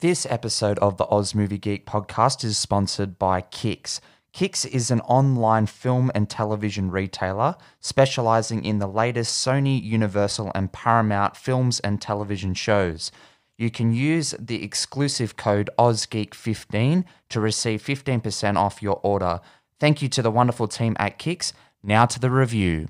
This episode of the Oz Movie Geek podcast is sponsored by Kix. Kix is an online film and television retailer specializing in the latest Sony, Universal, and Paramount films and television shows. You can use the exclusive code OzGeek15 to receive 15% off your order. Thank you to the wonderful team at Kix. Now to the review.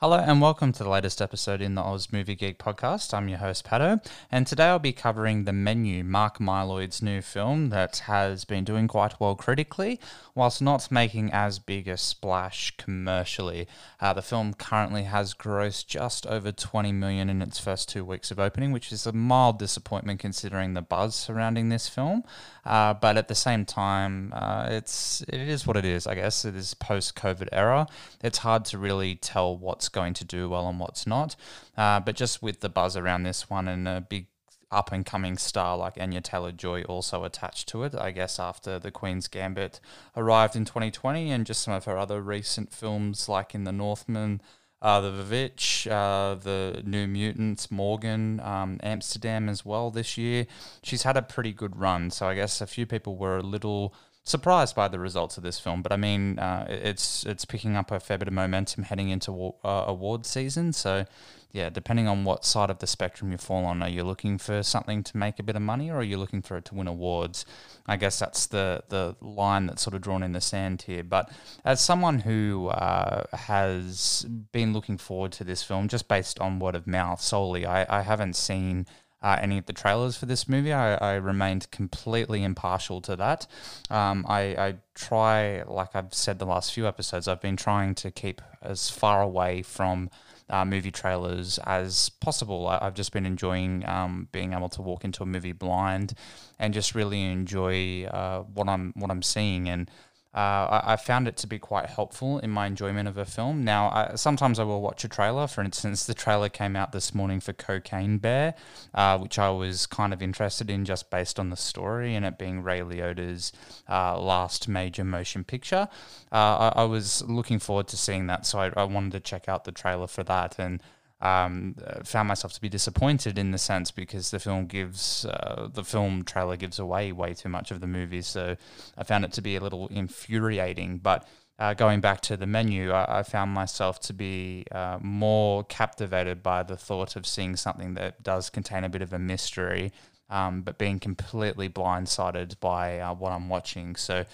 Hello and welcome to the latest episode in the Oz Movie Geek podcast. I'm your host, Pato, and today I'll be covering The Menu, Mark Mylod's new film that has been doing quite well critically, whilst not making as big a splash commercially. Uh, the film currently has grossed just over 20 million in its first two weeks of opening, which is a mild disappointment considering the buzz surrounding this film. Uh, but at the same time, uh, it's it is what it is. I guess it is post-COVID era. It's hard to really tell what's going to do well and what's not. Uh, but just with the buzz around this one and a big up and coming star like Anya Taylor Joy also attached to it, I guess, after The Queen's Gambit arrived in 2020 and just some of her other recent films like In the Northman. Uh, the VVitch, uh, the New Mutants, Morgan, um, Amsterdam as well this year. She's had a pretty good run, so I guess a few people were a little surprised by the results of this film, but I mean, uh, it's it's picking up a fair bit of momentum heading into uh, award season. So, yeah, depending on what side of the spectrum you fall on, are you looking for something to make a bit of money, or are you looking for it to win awards? I guess that's the the line that's sort of drawn in the sand here. But as someone who uh, has been looking forward to this film just based on word of mouth solely, I, I haven't seen uh, any of the trailers for this movie. I, I remained completely impartial to that. Um, I, I, try, like I've said the last few episodes, I've been trying to keep as far away from uh, movie trailers as possible. I, have just been enjoying um, being able to walk into a movie blind and just really enjoy uh, what I'm what I'm seeing and. Uh, I, I, found it to be quite helpful in my enjoyment of a film. Now, I, sometimes I will watch a trailer. For instance, the trailer came out this morning for Cocaine Bear, uh, which I was kind of interested in just based on the story and it being Ray Liotta's uh, last major motion picture. Uh, I, I, was looking forward to seeing that, so I, wanted to check out the trailer for that. And um, uh, found myself to be disappointed in the sense because the film gives uh, the film trailer gives away way too much of the movie, so I found it to be a little infuriating. But uh, going back to the menu, I, I found myself to be uh, more captivated by the thought of seeing something that does contain a bit of a mystery um, but being completely blindsided by uh, what I'm watching. So,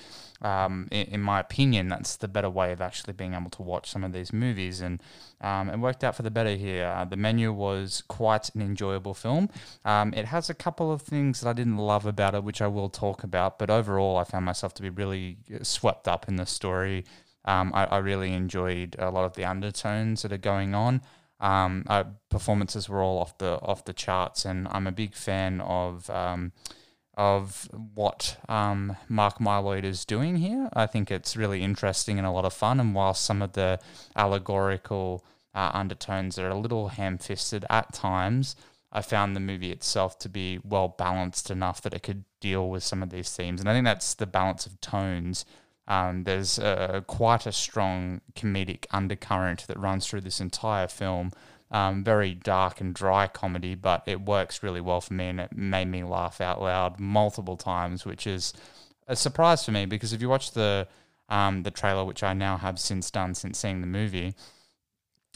um, in, in, my opinion, that's the better way of actually being able to watch some of these movies, and um, it worked out for the better here. Uh, the menu was quite an enjoyable film. Um, it has a couple of things that I didn't love about it, which I will talk about, but overall, I found myself to be really uh, swept up in the story. Um, I, I really enjoyed a lot of the undertones that are going on. Um, uh, performances were all off the off the charts, and I'm a big fan of um, of what um, Mark Mylod is doing here. I think it's really interesting and a lot of fun. And while some of the allegorical uh, undertones are a little ham-fisted at times, I found the movie itself to be well balanced enough that it could deal with some of these themes. And I think that's the balance of tones um, there's quite a strong comedic undercurrent that runs through this entire film. Um, very dark and dry comedy, but it works really well for me, and it made me laugh out loud multiple times, which is a surprise for me because if you watch the um, the trailer, which I now have since done since seeing the movie,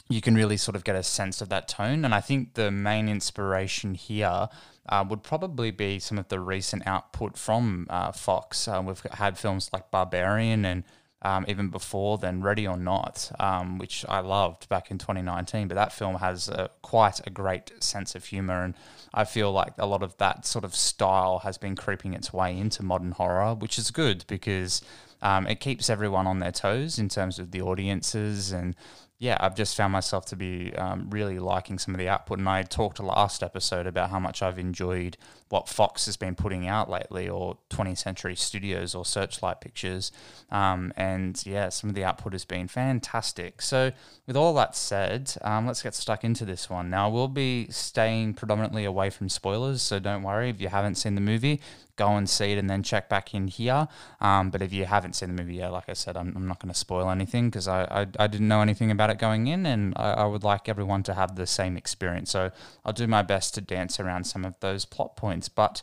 you can really sort of get a sense of that tone. And I think the main inspiration here uh, would probably be some of the recent output from uh, Fox. Uh, we've had films like Barbarian and um, even before then Ready or Not, um, which I loved back in 2019. But that film has a, quite a great sense of humor, and I feel like a lot of that sort of style has been creeping its way into modern horror, which is good because um, it keeps everyone on their toes in terms of the audiences and yeah, I've just found myself to be um, really liking some of the output. And I talked last episode about how much I've enjoyed what Fox has been putting out lately, or 20th Century Studios, or Searchlight Pictures. Um, and yeah, some of the output has been fantastic. So, with all that said, um, let's get stuck into this one. Now, we'll be staying predominantly away from spoilers, so don't worry if you haven't seen the movie go and see it and then check back in here. Um, but if you haven't seen the movie yet, like I said, I'm, I'm not going to spoil anything because I, I, I, didn't know anything about it going in and I, I, would like everyone to have the same experience. So I'll do my best to dance around some of those plot points. But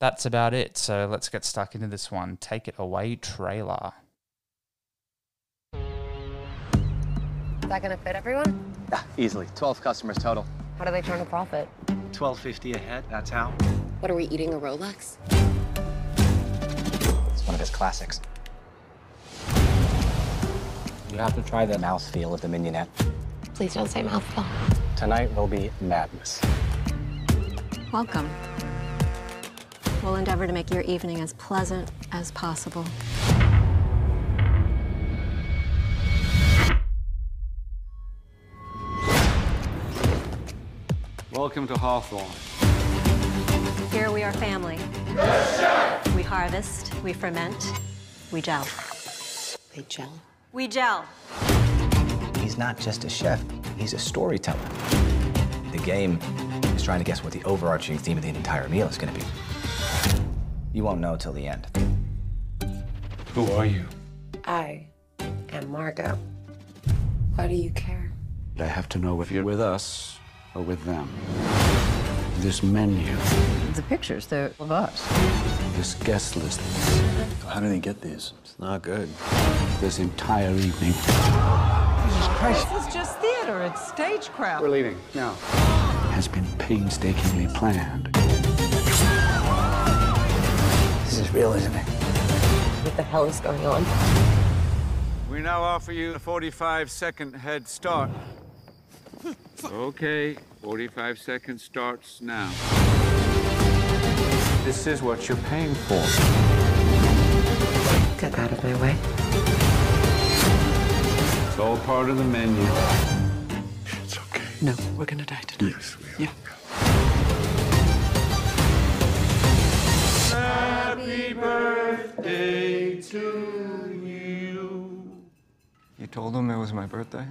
that's about it. So let's get stuck into this one. Take it away, trailer. Is that going to fit everyone? Yeah, easily. 12 customers total. How do they turn a profit? 1250 a head, that's how. What are we eating, a Rolex? It's one of his classics. You have to try the mouthfeel of the mignonette. Please don't say mouthfeel. Tonight will be madness. Welcome. We'll endeavor to make your evening as pleasant as possible. Welcome to Hawthorne. Here we are family. We harvest, we ferment, we gel. They gel. We gel. He's not just a chef, he's a storyteller. The game is trying to guess what the overarching theme of the entire meal is going to be. You won't know till the end. Who are you? I am Margot. Why do you care? I have to know if you're with us or with them. This menu, The pictures, they're of us. this guest list, How did they get these? It's not good. this entire evening. This is just theater, it's stagecraft. We're leaving now. Has been painstakingly planned. This is real, isn't it? What the hell is going on? We now offer you a 45 second head start. Okay, 45 seconds starts now. This is what you're paying for. Get out of my way. It's all part of the menu. It's okay. No, we're gonna die tonight. Yes, we are. Yeah. Happy birthday to you. You told him it was my birthday?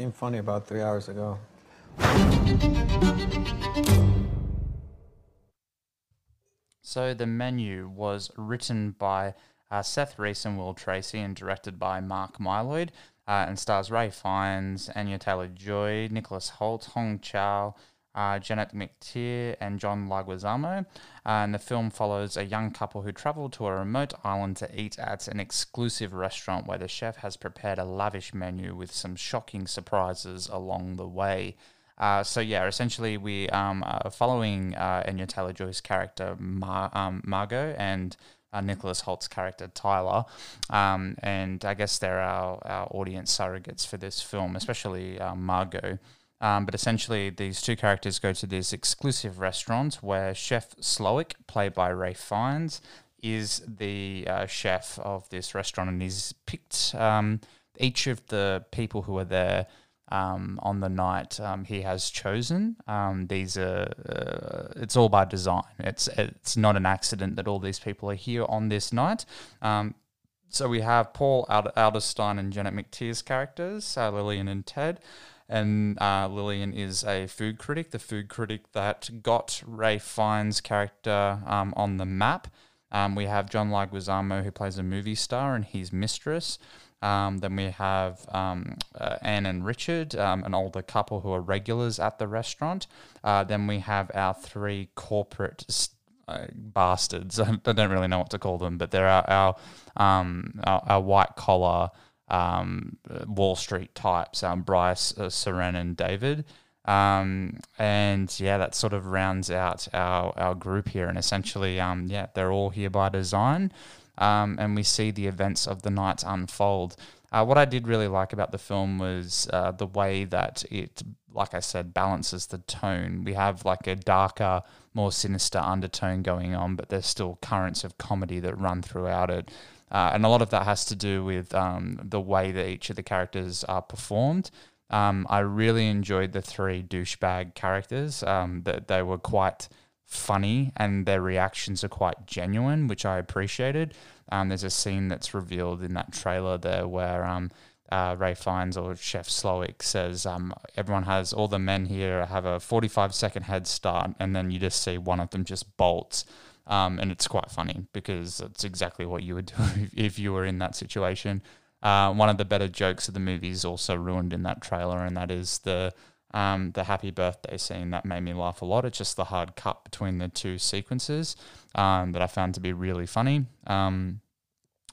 Seemed funny about three hours ago. So the menu was written by uh, Seth Reiss and Will Tracy and directed by Mark Mylod uh, and stars Ray Fiennes, Anya Taylor-Joy, Nicholas Hoult, Hong Chau, uh, Janet McTeer, and John Leguizamo. Uh, and the film follows a young couple who travel to a remote island to eat at an exclusive restaurant where the chef has prepared a lavish menu with some shocking surprises along the way. Uh, so yeah, essentially we um, are following uh, Taylor Joy's character Mar- um, Margot and uh, Nicholas Hoult's character Tyler, um, and I guess they're our, our audience surrogates for this film, especially uh, Margot. Um, but essentially, these two characters go to this exclusive restaurant where Chef Slowik, played by Ray Fiennes, is the uh, chef of this restaurant, and he's picked um, each of the people who are there um, on the night um, he has chosen. Um, these are uh, it's all by design. It's it's not an accident that all these people are here on this night. Um, so we have Paul Ald- Alderstein and Janet McTeer's characters, uh, Lillian and Ted. And uh, Lillian is a food critic, the food critic that got Ray Fiennes' character um, on the map. Um, we have John Leguizamo, who plays a movie star, and his mistress. Um, then we have um, uh, Anne and Richard, um, an older couple who are regulars at the restaurant. Uh, then we have our three corporate s- uh, bastards. I don't really know what to call them, but they're our our, um, our, our white collar um, Wall Street types, um, Bryce, uh, Seren, and David. Um, and yeah, that sort of rounds out our, our group here. And essentially, um, yeah, they're all here by design. Um, and we see the events of the night unfold. Uh, what I did really like about the film was uh, the way that it, like I said, balances the tone. We have like a darker, more sinister undertone going on, but there's still currents of comedy that run throughout it. Uh, and a lot of that has to do with um, the way that each of the characters are performed. Um, I really enjoyed the three douchebag characters. Um, that they were quite funny and their reactions are quite genuine, which I appreciated. Um, there's a scene that's revealed in that trailer there where um, uh, Ray Fiennes or Chef Slowik says um, everyone has all the men here have a 45 second head start, and then you just see one of them just bolts. Um, and it's quite funny because it's exactly what you would do if, if you were in that situation. Uh, one of the better jokes of the movie is also ruined in that trailer, and that is the um, the happy birthday scene that made me laugh a lot. It's just the hard cut between the two sequences um, that I found to be really funny. Um,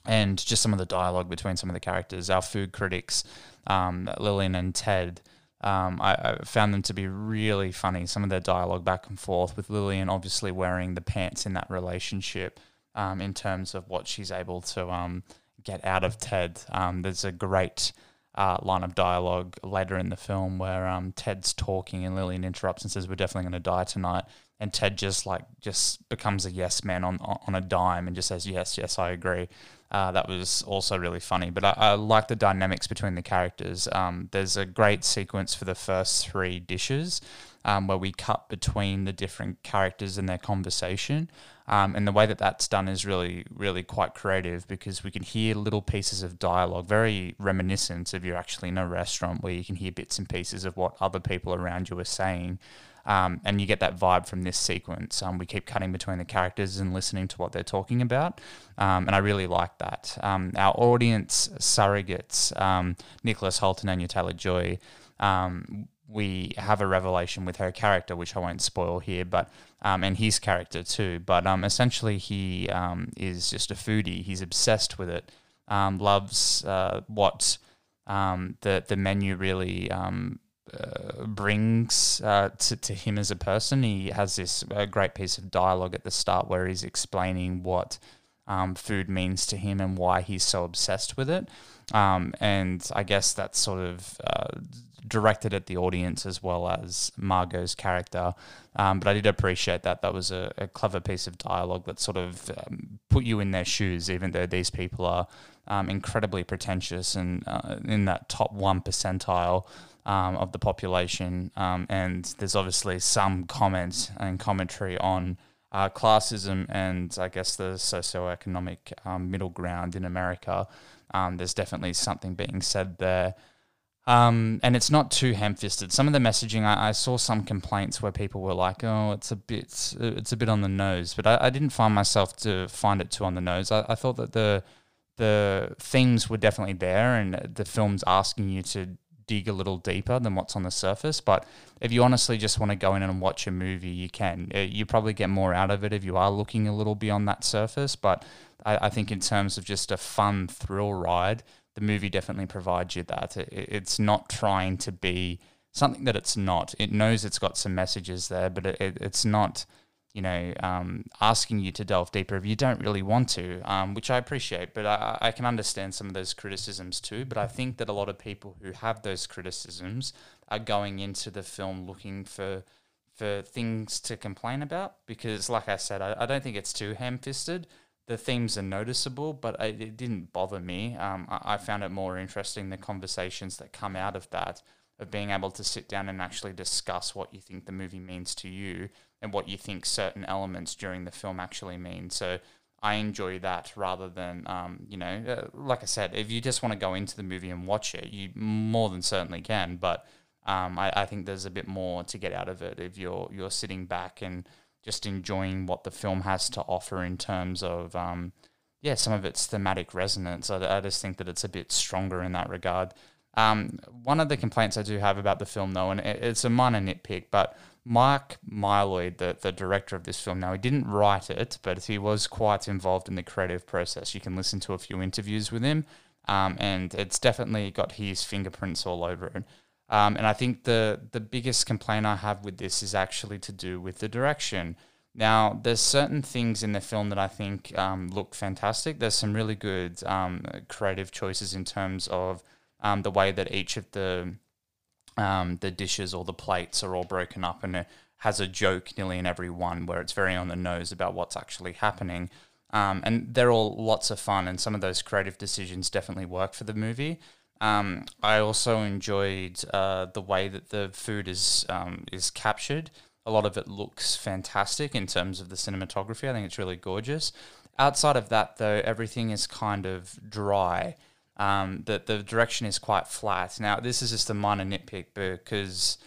and just some of the dialogue between some of the characters. Our food critics, um, Lillian and Ted, um, I, I, found them to be really funny. Some of their dialogue back and forth with Lillian obviously wearing the pants in that relationship um, in terms of what she's able to um, get out of Ted. Um, there's a great uh, line of dialogue later in the film where um, Ted's talking and Lillian interrupts and says, "We're definitely going to die tonight." And Ted just like just becomes a yes man on on a dime and just says, "Yes, yes, I agree." Uh, that was also really funny. But I, I like the dynamics between the characters. Um, there's a great sequence for the first three dishes um, where we cut between the different characters and their conversation. Um, and the way that that's done is really, really quite creative because we can hear little pieces of dialogue, very reminiscent of you're actually in a restaurant where you can hear bits and pieces of what other people around you are saying. Um, and you get that vibe from this sequence. Um, we keep cutting between the characters and listening to what they're talking about, um, and I really like that. Um, our audience surrogates, um, Nicholas Hoult and Taylor Joy, um, we have a revelation with her character, which I won't spoil here, but and his character too. But essentially, he is just a foodie. He's obsessed with it. loves uh, what the the menu really uh, brings uh, to, to him as a person. He has this uh, great piece of dialogue at the start where he's explaining what um, food means to him and why he's so obsessed with it. Um, and I guess that's sort of uh, directed at the audience as well as Margot's character. Um, but I did appreciate that. That was a, a clever piece of dialogue that sort of um, put you in their shoes, even though these people are um, incredibly pretentious and uh, in that top one percentile um, of the population. Um, and there's obviously some comments and commentary on uh, classism and I guess the socioeconomic um, middle ground in America. Um, there's definitely something being said there. Um, and it's not too ham-fisted. Some of the messaging, I, I, saw some complaints where people were like, "Oh, it's a bit, it's a bit on the nose," but I, I didn't find myself to find it too on the nose. I, I thought that the the themes were definitely there, and the film's asking you to dig a little deeper than what's on the surface. But if you honestly just want to go in and watch a movie, you can. Uh, you probably get more out of it if you are looking a little beyond that surface. But I, I think in terms of just a fun thrill ride, the movie definitely provides you that. It, it's not trying to be something that it's not. It knows it's got some messages there, but it, it, it's not you know, um, asking you to delve deeper if you don't really want to, um, which I appreciate. But I, I, can understand some of those criticisms too. But I think that a lot of people who have those criticisms are going into the film looking for for things to complain about because, like I said, I, I don't think it's too ham fisted. The themes are noticeable, but I, it didn't bother me. Um, I, I found it more interesting the conversations that come out of that of being able to sit down and actually discuss what you think the movie means to you and what you think certain elements during the film actually mean. So I enjoy that rather than, um, you know, uh, like I said, if you just want to go into the movie and watch it, you more than certainly can. But um, I, I, think there's a bit more to get out of it if you're you're sitting back and just enjoying what the film has to offer in terms of, um, yeah, some of its thematic resonance. I, I, just think that it's a bit stronger in that regard. Um, one of the complaints I do have about the film, though, and it, it's a minor nitpick, but Mark Mylod, the, the director of this film, now he didn't write it, but he was quite involved in the creative process. You can listen to a few interviews with him, um, and it's definitely got his fingerprints all over it. Um, and I think the the biggest complaint I have with this is actually to do with the direction. Now, there's certain things in the film that I think um, look fantastic. There's some really good um, creative choices in terms of um, the way that each of the um, the dishes or the plates are all broken up and it has a joke nearly in every one where it's very on the nose about what's actually happening. Um, and they're all lots of fun, and some of those creative decisions definitely work for the movie. Um, I also enjoyed uh, the way that the food is um, is captured. A lot of it looks fantastic in terms of the cinematography. I think it's really gorgeous. Outside of that, though, everything is kind of dry um, the the direction is quite flat. Now, this is just a minor nitpick because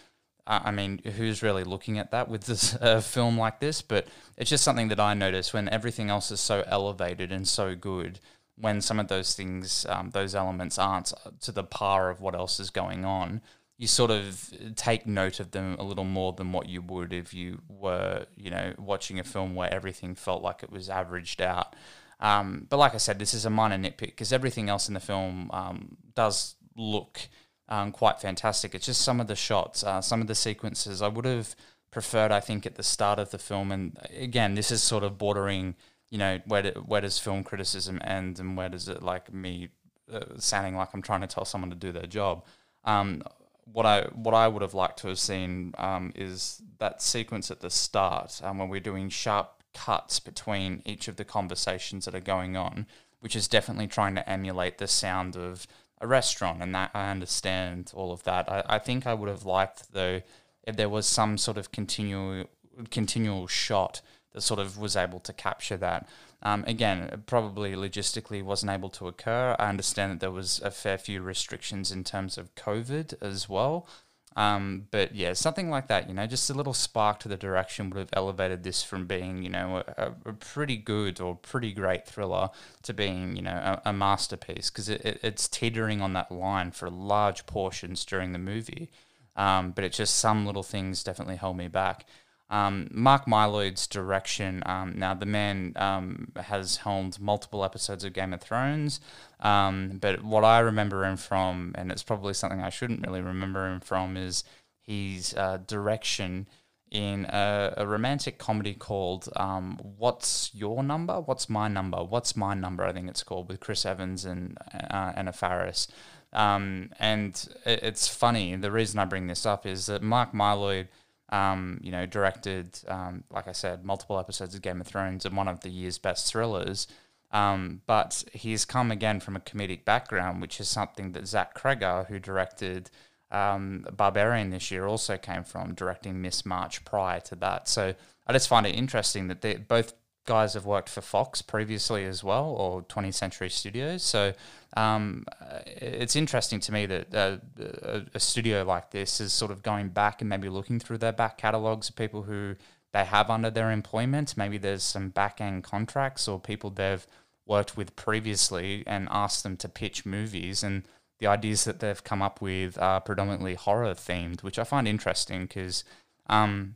uh, I mean, who's really looking at that with this film like this? But it's just something that I notice when everything else is so elevated and so good. When some of those things, um, those elements aren't to the par of what else is going on, you sort of take note of them a little more than what you would if you were, you know, watching a film where everything felt like it was averaged out. Um, but like I said, this is a minor nitpick because everything else in the film um, does look um, quite fantastic. It's just some of the shots, uh, some of the sequences I would have preferred, I think, at the start of the film. And again, this is sort of bordering, you know, where, do, where does film criticism end and where does it like me uh, sounding like I'm trying to tell someone to do their job. Um, what I what I would have liked to have seen um, is that sequence at the start um, when we're doing sharp cuts between each of the conversations that are going on, which is definitely trying to emulate the sound of a restaurant, and that I understand all of that. I, I think I would have liked though if there was some sort of continual continual shot that sort of was able to capture that. Um, again, probably logistically wasn't able to occur. I understand that there was a fair few restrictions in terms of COVID as well. Um, but yeah, something like that, you know, just a little spark to the direction would have elevated this from being, you know, a, a pretty good or pretty great thriller to being, you know, a, a masterpiece because it, it, it's teetering on that line for large portions during the movie. Um, but it's just some little things definitely held me back. Um, Mark Mylod's direction. Um, now, the man um, has helmed multiple episodes of Game of Thrones, um, but what I remember him from, and it's probably something I shouldn't really remember him from, is his uh, direction in a, a, romantic comedy called um, "What's Your Number? What's My Number? What's My Number?" I think it's called with Chris Evans and uh, Anna Faris. Um, and it, it's funny. The reason I bring this up is that Mark Mylod – um, you know, directed, um, like I said, multiple episodes of Game of Thrones and one of the year's best thrillers. Um, but he's come again from a comedic background, which is something that Zach Cregger, who directed um, Barbarian this year, also came from, directing Miss March prior to that. So I just find it interesting that they both guys have worked for Fox previously as well, or 20th Century Studios. So um, it's interesting to me that uh, a, studio like this is sort of going back and maybe looking through their back catalogs of people who they have under their employment. Maybe there's some back end contracts or people they've worked with previously and asked them to pitch movies. And the ideas that they've come up with are predominantly horror themed, which I find interesting because um,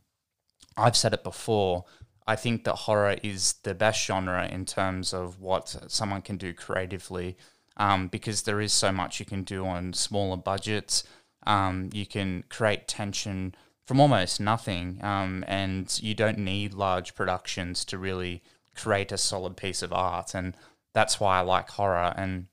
I've said it before I think that horror is the best genre in terms of what someone can do creatively, um, because there is so much you can do on smaller budgets. Um, you can create tension from almost nothing, um, and you don't need large productions to really create a solid piece of art. And that's why I like horror. And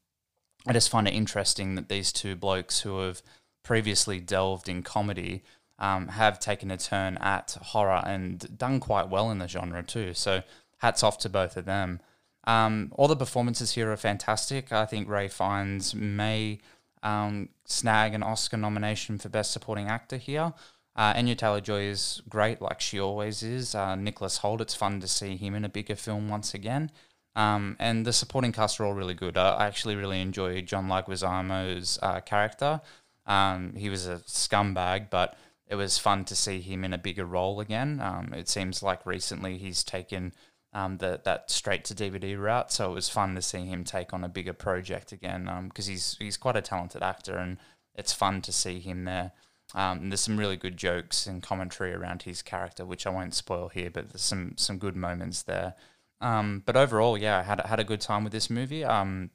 I just find it interesting that these two blokes who have previously delved in comedy um, have taken a turn at horror and done quite well in the genre too. So hats off to both of them. Um, all the performances here are fantastic. I think Ray Fiennes may um, snag an Oscar nomination for Best Supporting Actor here. Uh, Anya Taylor Joy is great, like she always is. Uh, Nicholas Hoult, it's fun to see him in a bigger film once again. Um, and the supporting cast are all really good. I actually really enjoyed John Leguizamo's uh, character. Um, he was a scumbag, but it was fun to see him in a bigger role again. Um, it seems like recently he's taken um, the, that straight to DVD route, so it was fun to see him take on a bigger project again because um, he's he's quite a talented actor, and it's fun to see him there. Um, there's some really good jokes and commentary around his character, which I won't spoil here, but there's some some good moments there. Um, but overall, yeah, I had had a good time with this movie. Um,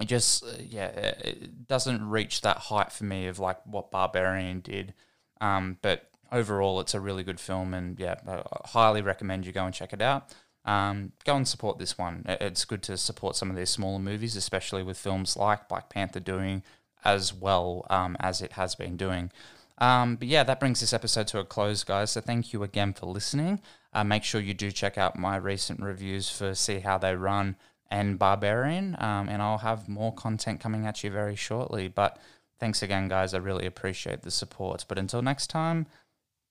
it just uh, yeah, it doesn't reach that height for me of like what Barbarian did. Um, but overall, it's a really good film, and yeah, I highly recommend you go and check it out. Um, go and support this one. It's good to support some of these smaller movies, especially with films like Black Panther doing as well um, as it has been doing. Um, but yeah, that brings this episode to a close, guys. So thank you again for listening. Uh, make sure you do check out my recent reviews for See How They Run and Barbarian, um, and I'll have more content coming at you very shortly. But Thanks again, guys. I really appreciate the support. But until next time,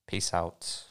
peace out.